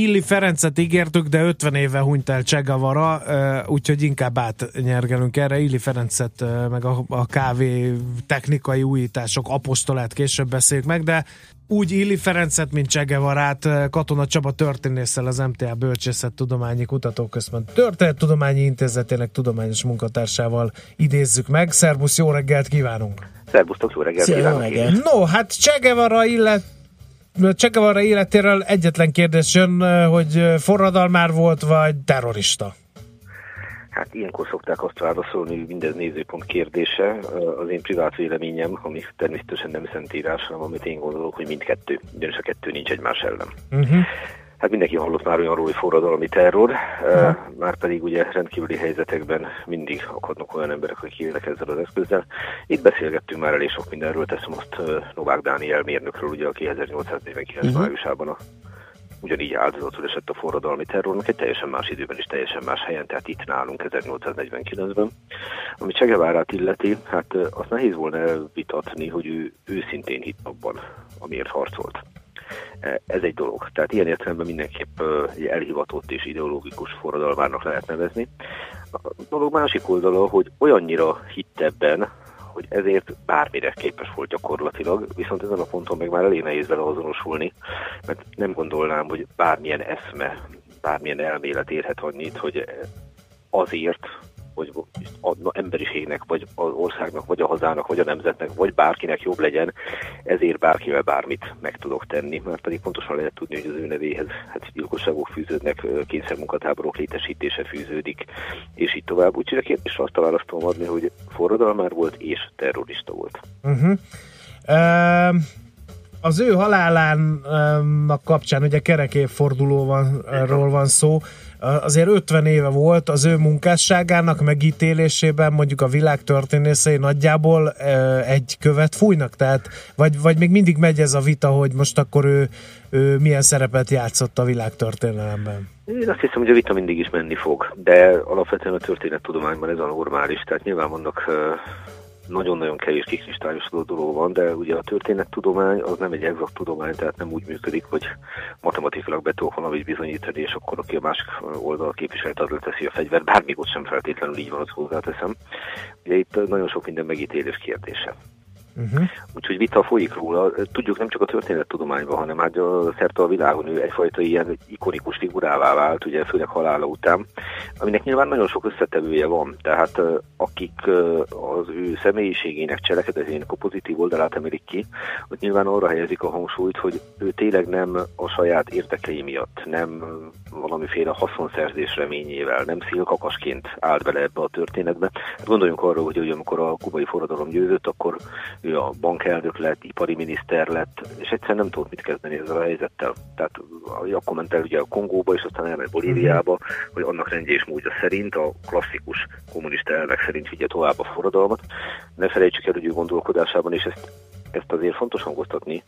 Illi Ferencet ígértük, de 50 éve hunyt el Csegavara, úgyhogy inkább átnyergelünk erre. Illi Ferencet meg a, a kávé technikai újítások apostolát később beszéljük meg, de úgy Illi Ferencet, mint Csegevarát Katona Csaba történésszel az MTA Bölcsészettudományi Kutatóközpont Történettudományi Intézetének tudományos munkatársával idézzük meg. Szerbusz, jó reggelt kívánunk! Szerbusztok, jó reggelt kívánok! No, hát Csegevara illet Csegavara életéről egyetlen kérdés jön, hogy forradalmár volt, vagy terrorista? Hát ilyenkor szokták azt válaszolni, hogy mindez nézőpont kérdése. Az én privát véleményem, ami természetesen nem szentírás, hanem amit én gondolok, hogy mindkettő, ugyanis a kettő nincs egymás ellen. Uh-huh. Hát mindenki hallott már olyanról, hogy forradalmi terror, uh-huh. már pedig ugye rendkívüli helyzetekben mindig akadnak olyan emberek, akik élnek ezzel az eszközzel. Itt beszélgettünk már elég sok mindenről, teszem azt Novák Dániel mérnökről, ugye, aki 1849 uh-huh. májusában a ugyanígy áldozatul esett a forradalmi terrornak, egy teljesen más időben és teljesen más helyen, tehát itt nálunk 1849-ben. Ami Csegevárát illeti, hát azt nehéz volna elvitatni, hogy ő őszintén hitt abban, amiért harcolt. Ez egy dolog. Tehát ilyen értelemben mindenképp egy elhivatott és ideológikus forradalmárnak lehet nevezni. A dolog másik oldala, hogy olyannyira hitt ebben, hogy ezért bármire képes volt gyakorlatilag, viszont ezen a ponton meg már elég nehéz vele azonosulni, mert nem gondolnám, hogy bármilyen eszme, bármilyen elmélet érhet annyit, hogy azért hogy az emberiségnek, vagy az országnak, vagy a hazának, vagy a nemzetnek, vagy bárkinek jobb legyen, ezért bárkivel bármit meg tudok tenni, mert pedig pontosan lehet tudni, hogy az ő nevéhez hát gyilkosságok fűződnek, kényszermunkatáborok létesítése fűződik, és így tovább. Úgyhogy a kérdés azt választ tudom adni, hogy forradalmár volt és terrorista volt. Uh-huh. Uh az ő halálán a kapcsán, ugye kerekévfordulóról van szó, azért 50 éve volt az ő munkásságának megítélésében mondjuk a világ történészei nagyjából egy követ fújnak, tehát vagy, vagy még mindig megy ez a vita, hogy most akkor ő, ő milyen szerepet játszott a világ történelemben? Én azt hiszem, hogy a vita mindig is menni fog, de alapvetően a történettudományban ez a normális, tehát nyilván vannak nagyon-nagyon kevés kikristályosodó dolog van, de ugye a történettudomány az nem egy exakt tudomány, tehát nem úgy működik, hogy matematikailag be tudok valamit bizonyítani, és akkor aki a másik oldal képviselet az teszi a fegyvert, bár ott sem feltétlenül így van, azt hozzáteszem. Ugye itt nagyon sok minden megítélés kérdése. Uh-huh. Úgyhogy vita folyik róla. Tudjuk nem csak a történettudományban, hanem hát a szerte a világon ő egyfajta ilyen ikonikus figurává vált, ugye főleg halála után, aminek nyilván nagyon sok összetevője van. Tehát akik az ő személyiségének, cselekedetének a pozitív oldalát emelik ki, ott nyilván arra helyezik a hangsúlyt, hogy ő tényleg nem a saját érdekei miatt, nem valamiféle haszonszerzés reményével, nem szélkakasként állt bele ebbe a történetbe. Hát gondoljunk arra, hogy, hogy amikor a kubai forradalom győzött, akkor ő a bankelnök lett, ipari miniszter lett, és egyszerűen nem tudott mit kezdeni ezzel a helyzettel. Tehát akkor ment el ugye a Kongóba, és aztán elment Bolíviába, uh-huh. hogy annak rendje és módja szerint, a klasszikus kommunista elvek szerint vigye tovább a forradalmat. Ne felejtsük el, hogy ő gondolkodásában, és ezt ezt azért fontos hangoztatni,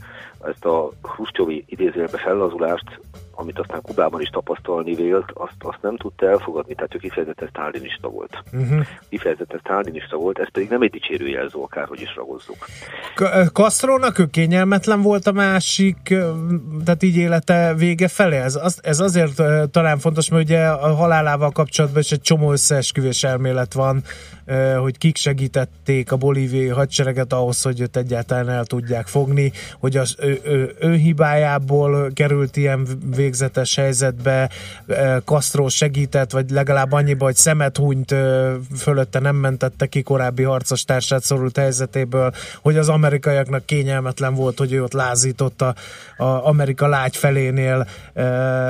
ezt a Hruscsovi idézőjelbe fellazulást, amit aztán Kubában is tapasztalni vélt, azt, azt nem tudta elfogadni, tehát ő kifejezetten sztálinista volt. Uh-huh. Kifejezetten sztálinista volt, ez pedig nem egy dicsérő jelző, akárhogy is ragozzuk. Kastrónak ő kényelmetlen volt a másik, tehát így élete vége felé. Ez, az, ez azért talán fontos, mert ugye a halálával kapcsolatban is egy csomó összeesküvés elmélet van, hogy kik segítették a bolíviai hadsereget ahhoz, hogy őt egyáltalán el tudják fogni, hogy az ő, ő, ő hibájából került ilyen végzetes helyzetbe, Castro segített, vagy legalább annyiba, hogy szemet hunyt fölötte nem mentette ki korábbi harcos társát szorult helyzetéből, hogy az amerikaiaknak kényelmetlen volt, hogy ő ott lázította a Amerika lágy felénél,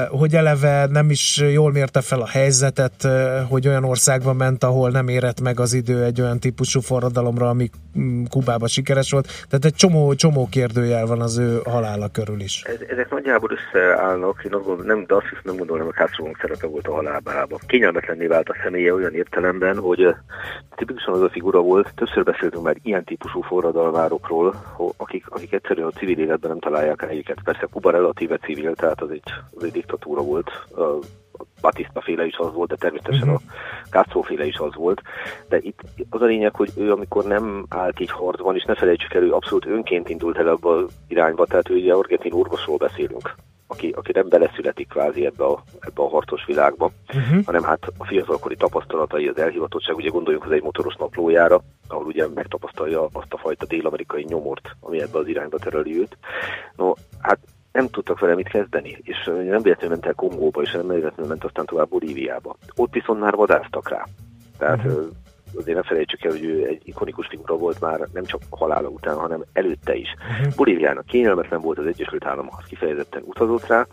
hogy eleve nem is jól mérte fel a helyzetet, hogy olyan országba ment, ahol nem érett meg az idő egy olyan típusú forradalomra, ami mm, Kubában sikeres volt. Tehát egy csomó, csomó kérdőjel van az ő halála körül is. Ezek nagyjából összeállnak, én azt gondolom, nem, de azt hiszem nem gondolom, hogy Castro szerepe volt a halálbában. Kényelmetlenné vált a személye olyan értelemben, hogy tipikusan az a figura volt, többször beszéltünk már ilyen típusú forradalmárokról, akik, akik egyszerűen a civil életben nem találják helyüket. Persze Kuba relatíve civil, tehát az egy, az egy diktatúra volt, Batista féle is az volt, de természetesen uh-huh. a Castro féle is az volt. De itt az a lényeg, hogy ő amikor nem állt így harcban, és ne felejtsük el, ő abszolút önként indult el abba az irányba, tehát ő ugye argentin orvosról beszélünk aki, aki nem beleszületik kvázi ebbe a, ebbe a harcos világba, uh-huh. hanem hát a fiatalkori tapasztalatai, az elhivatottság, ugye gondoljunk az egy motoros naplójára, ahol ugye megtapasztalja azt a fajta dél-amerikai nyomort, ami ebbe az irányba tereli őt. No, hát nem tudtak vele mit kezdeni, és nem véletlenül ment el Kongóba, és nem véletlenül ment aztán tovább Bolíviába. Ott viszont már vadásztak rá. Tehát uh-huh. Azért ne felejtsük el, hogy ő egy ikonikus figura volt már nem csak halála után, hanem előtte is. Uh-huh. Bolíviának kényelmetlen volt az Egyesült Államokhoz kifejezetten utazott rá,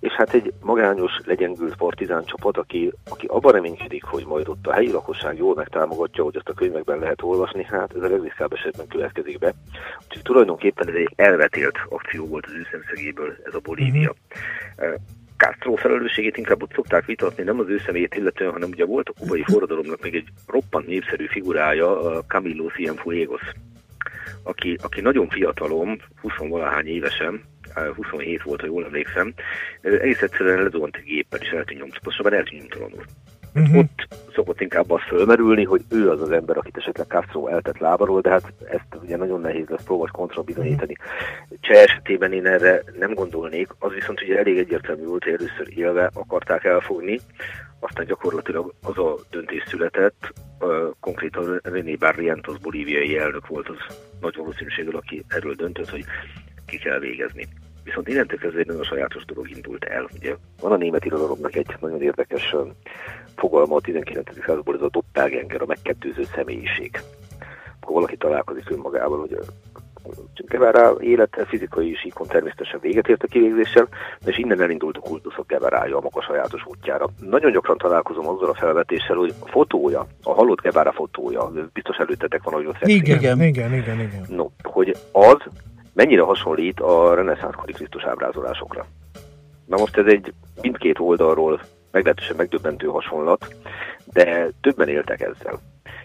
és hát egy magányos, legyengült partizán csapat, aki, aki abban reménykedik, hogy majd ott a helyi lakosság jól megtámogatja, hogy ezt a könyvekben lehet olvasni, hát ez a legriszkább esetben következik be. Úgyhogy tulajdonképpen ez egy elvetélt akció volt az ő szemszögéből, ez a Bolívia. Mm-hmm. Castro felelősségét inkább ott szokták vitatni, nem az ő személyét illetően, hanem ugye volt a kubai forradalomnak még egy roppant népszerű figurája, Camilo Cienfuegos, aki, aki nagyon fiatalom, 20-valahány évesen, 27 volt, ha jól emlékszem, egész egyszerűen lezuhant egy géppel, és eltűnt nyomtalanul. Pontosabban eltűnt nyomtalanul. Uh-huh. Ott szokott inkább az fölmerülni, hogy ő az az ember, akit esetleg Castro eltett lábaról, de hát ezt ugye nagyon nehéz lesz próbás kontra bizonyítani. Uh-huh. Cseh esetében én erre nem gondolnék, az viszont ugye elég egyértelmű volt, hogy először élve akarták elfogni, aztán gyakorlatilag az a döntés született, konkrétan René Barrientos bolíviai elnök volt az nagy valószínűséggel, aki erről döntött, hogy ki kell végezni. Viszont innentől kezdve egy nagyon sajátos dolog indult el. Ugye van a német irodalomnak egy nagyon érdekes fogalma a 19. századból, ez a doppelganger, a megkettőző személyiség. Akkor valaki találkozik önmagával, hogy Guevara élete fizikai síkon természetesen véget ért a kivégzéssel, és innen elindult a kultuszok Gevarája a maga sajátos útjára. Nagyon gyakran találkozom azzal a felvetéssel, hogy a fotója, a halott Gevara fotója, biztos előttetek van, hogy ott igen, igen, igen, igen, igen. No, hogy az mennyire hasonlít a reneszánszkori Krisztus ábrázolásokra. Na most ez egy mindkét oldalról meglehetősen megdöbbentő hasonlat, de többen éltek ezzel.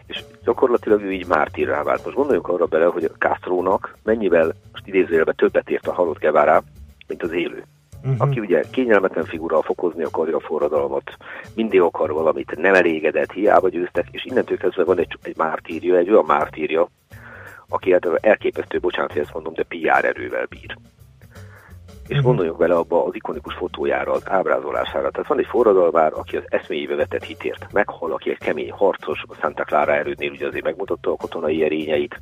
És gyakorlatilag ő így mártírrá vált. Most gondoljuk arra bele, hogy a Castrónak mennyivel, most idézőjelben többet ért a halott Gevárá, mint az élő. Uh-huh. Aki ugye kényelmetlen figura, fokozni akarja a forradalmat, mindig akar valamit, nem elégedett, hiába győztek, és innentől kezdve van egy, egy mártírja, egy olyan mártírja, aki hát elképesztő, bocsánat, hogy ezt mondom, de PR erővel bír. És uh-huh. gondoljunk bele abba az ikonikus fotójára, az ábrázolására. Tehát van egy forradalmár, aki az eszméjébe vetett hitért meghal, aki egy kemény harcos, a Santa Clara erődnél ugye azért megmutatta a katonai erényeit,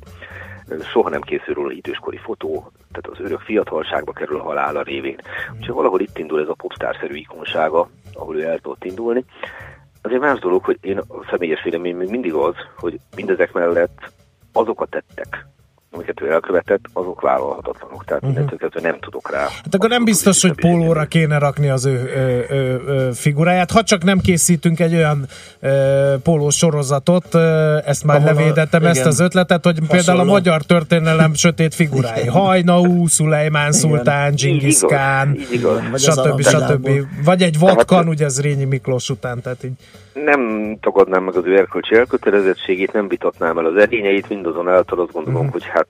soha nem készül róla időskori fotó, tehát az örök fiatalságba kerül a halála révén. Uh-huh. Úgyhogy valahol itt indul ez a popstárszerű ikonsága, ahol ő el tudott indulni. Azért más dolog, hogy én a személyes vélemény még mindig az, hogy mindezek mellett azok a tettek, amiket ő elkövetett, azok vállalhatatlanok. Tehát uh-huh. mindentől kezdve nem tudok rá. Hát akkor nem biztos, hogy pólóra kéne rakni az ő ö, ö, ö, figuráját, ha csak nem készítünk egy olyan ö, pólós sorozatot, ö, ezt már Ahol levédettem, a, ezt az ötletet, hogy Hasonló. például a magyar történelem sötét figurái. Hajnaú, Szulejmán Szultán, Genghis Khan, stb. stb. Vagy egy vatkan, ugye ez Rényi Miklós után, tehát így nem tagadnám meg az ő erkölcsi elkötelezettségét, nem vitatnám el az erényeit, mindazonáltal azt gondolom, mm. hogy hát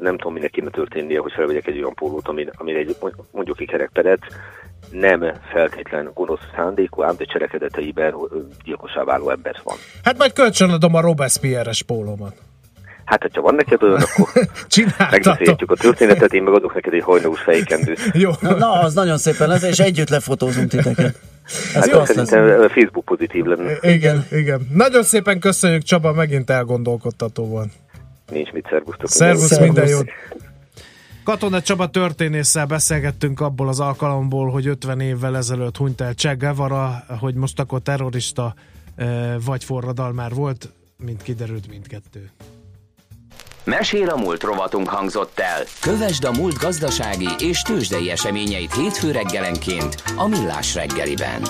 nem tudom, minek kéne történnie, hogy felvegyek egy olyan pólót, ami, ami egy mondjuk egy kerekperet, nem feltétlen gonosz szándékú, ám de cselekedeteiben gyilkosá váló ember van. Hát majd kölcsönadom a Robespierre-es pólómat. Hát, ha van neked olyan, akkor megbeszélhetjük a történetet, én megadok neked egy hajnós fejkendőt. Jó. Na, na, az nagyon szépen lesz, és együtt lefotózunk titeket. Ez hát szerintem Facebook pozitív lenne. Igen, igen. Nagyon szépen köszönjük, Csaba, megint elgondolkodtató van. Nincs mit, szervusztok. Szervusz, minden jót. Katona Csaba történésszel beszélgettünk abból az alkalomból, hogy 50 évvel ezelőtt hunyt el Che Guevara, hogy most akkor terrorista vagy forradalmár volt, mint kiderült mindkettő. Mesél a múlt rovatunk hangzott el. Kövesd a múlt gazdasági és tőzsdei eseményeit hétfő reggelenként a Millás reggeliben.